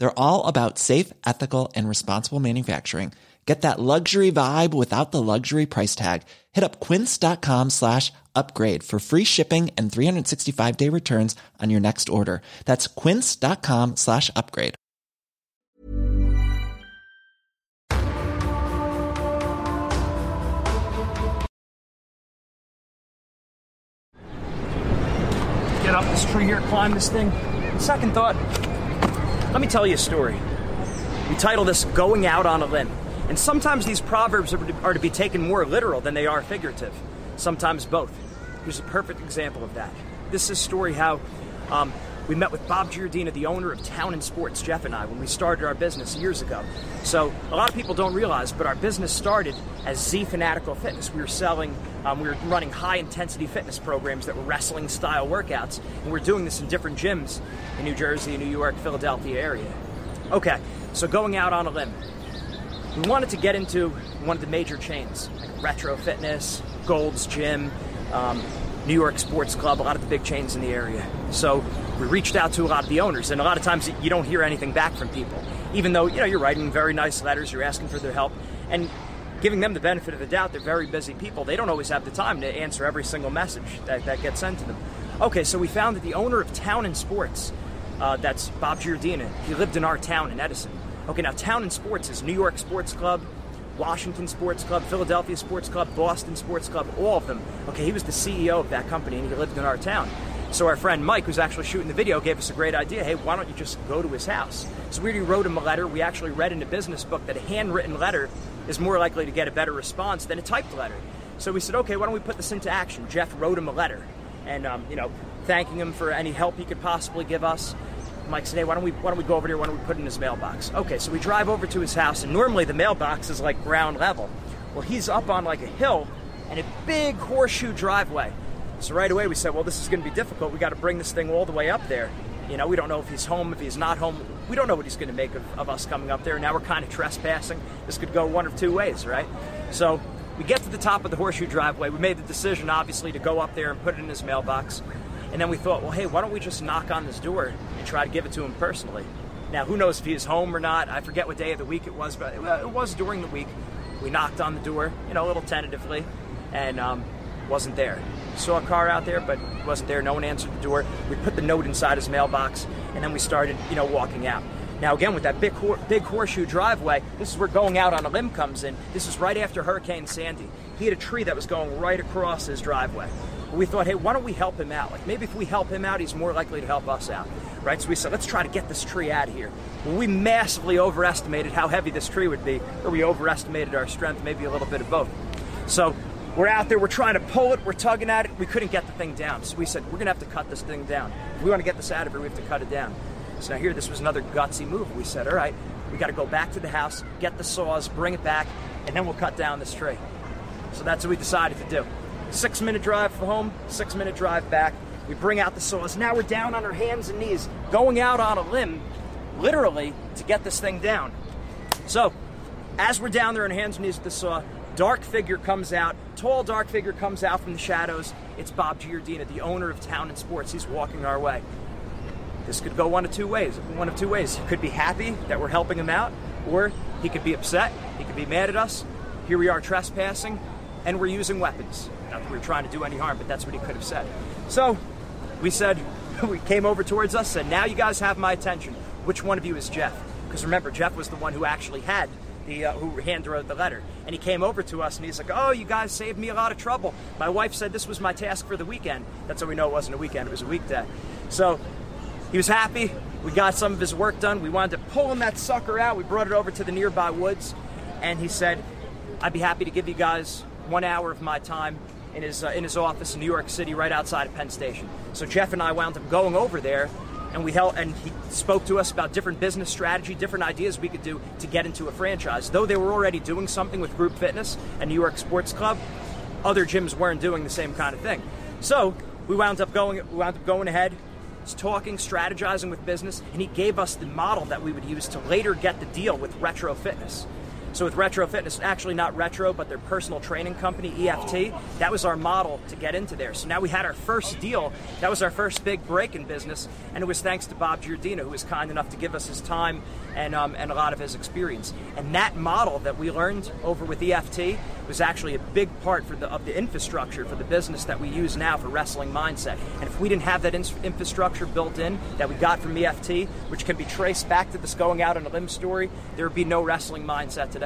They're all about safe, ethical, and responsible manufacturing. Get that luxury vibe without the luxury price tag. Hit up quince.com slash upgrade for free shipping and 365 day returns on your next order. That's quince.com slash upgrade. Get up this tree here, climb this thing. Second thought, let me tell you a story. We title this Going Out on a Limb. And sometimes these proverbs are, to be taken more literal than they are figurative. Sometimes both. Here's a perfect example of that. This is a story how um, we met with Bob Giardina, the owner of Town and Sports, Jeff and I, when we started our business years ago. So a lot of people don't realize, but our business started as Z Fanatical Fitness. We were selling, um, we were running high intensity fitness programs that were wrestling style workouts, and we we're doing this in different gyms in New Jersey, New York, Philadelphia area. Okay, so going out on a limb. We wanted to get into one of the major chains, like Retro Fitness, Gold's Gym, um, New York Sports Club, a lot of the big chains in the area. So we reached out to a lot of the owners, and a lot of times you don't hear anything back from people, even though you know you're writing very nice letters, you're asking for their help, and giving them the benefit of the doubt. They're very busy people; they don't always have the time to answer every single message that, that gets sent to them. Okay, so we found that the owner of Town and Sports, uh, that's Bob Giardina, he lived in our town in Edison. Okay, now Town and Sports is New York Sports Club, Washington Sports Club, Philadelphia Sports Club, Boston Sports Club, all of them. Okay, he was the CEO of that company and he lived in our town. So our friend Mike, who's actually shooting the video, gave us a great idea. Hey, why don't you just go to his house? So we wrote him a letter. We actually read in a business book that a handwritten letter is more likely to get a better response than a typed letter. So we said, okay, why don't we put this into action? Jeff wrote him a letter, and um, you know, thanking him for any help he could possibly give us. Mike said, hey, why don't we why don't we go over there? Why don't we put it in his mailbox? Okay, so we drive over to his house, and normally the mailbox is like ground level. Well, he's up on like a hill and a big horseshoe driveway. So right away we said, well, this is going to be difficult. We got to bring this thing all the way up there. You know, we don't know if he's home, if he's not home. We don't know what he's going to make of, of us coming up there. Now we're kind of trespassing. This could go one of two ways, right? So we get to the top of the horseshoe driveway. We made the decision, obviously, to go up there and put it in his mailbox. And then we thought, well, hey, why don't we just knock on this door and try to give it to him personally? Now, who knows if he is home or not? I forget what day of the week it was, but it was during the week. We knocked on the door, you know, a little tentatively, and um, wasn't there. Saw a car out there, but wasn't there. No one answered the door. We put the note inside his mailbox, and then we started, you know, walking out. Now, again, with that big, hor- big horseshoe driveway, this is where going out on a limb comes in. This is right after Hurricane Sandy. He had a tree that was going right across his driveway. We thought, hey, why don't we help him out? Like maybe if we help him out, he's more likely to help us out, right? So we said, let's try to get this tree out of here. Well, we massively overestimated how heavy this tree would be, or we overestimated our strength, maybe a little bit of both. So we're out there, we're trying to pull it, we're tugging at it, we couldn't get the thing down. So we said, we're gonna have to cut this thing down. If we wanna get this out of here, we have to cut it down. So now here, this was another gutsy move. We said, all right, we gotta go back to the house, get the saws, bring it back, and then we'll cut down this tree. So that's what we decided to do. Six minute drive for home, six minute drive back. We bring out the saws. Now we're down on our hands and knees, going out on a limb, literally, to get this thing down. So, as we're down there on hands and knees with the saw, dark figure comes out, tall dark figure comes out from the shadows. It's Bob Giardina, the owner of Town and Sports. He's walking our way. This could go one of two ways. One of two ways. He could be happy that we're helping him out, or he could be upset. He could be mad at us. Here we are trespassing, and we're using weapons. Not that we are trying to do any harm, but that's what he could have said. So we said, we came over towards us, said, now you guys have my attention. Which one of you is Jeff? Because remember, Jeff was the one who actually had the uh, who hand wrote the letter. And he came over to us and he's like, "Oh, you guys saved me a lot of trouble. My wife said this was my task for the weekend. That's how we know it wasn't a weekend; it was a weekday." So he was happy. We got some of his work done. We wound up pulling that sucker out. We brought it over to the nearby woods, and he said, "I'd be happy to give you guys one hour of my time." In his, uh, in his office in New York City, right outside of Penn Station. So Jeff and I wound up going over there and we held and he spoke to us about different business strategy, different ideas we could do to get into a franchise. Though they were already doing something with group fitness and New York Sports Club, other gyms weren't doing the same kind of thing. So we wound up going we wound up going ahead, talking, strategizing with business, and he gave us the model that we would use to later get the deal with Retro Fitness. So with Retro Fitness, actually not Retro, but their personal training company, EFT, that was our model to get into there. So now we had our first deal. That was our first big break in business, and it was thanks to Bob Giardina, who was kind enough to give us his time and, um, and a lot of his experience. And that model that we learned over with EFT was actually a big part for the, of the infrastructure for the business that we use now for wrestling mindset. And if we didn't have that in- infrastructure built in that we got from EFT, which can be traced back to this going out on a limb story, there would be no wrestling mindset today.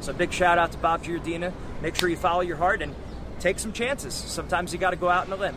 So big shout out to Bob Giardina. Make sure you follow your heart and take some chances. Sometimes you got to go out on a limb.